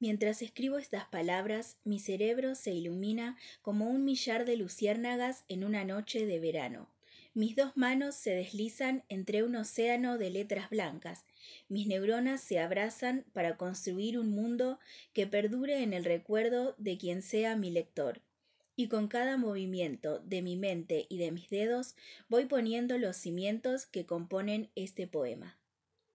Mientras escribo estas palabras, mi cerebro se ilumina como un millar de luciérnagas en una noche de verano. Mis dos manos se deslizan entre un océano de letras blancas. Mis neuronas se abrazan para construir un mundo que perdure en el recuerdo de quien sea mi lector. Y con cada movimiento de mi mente y de mis dedos voy poniendo los cimientos que componen este poema.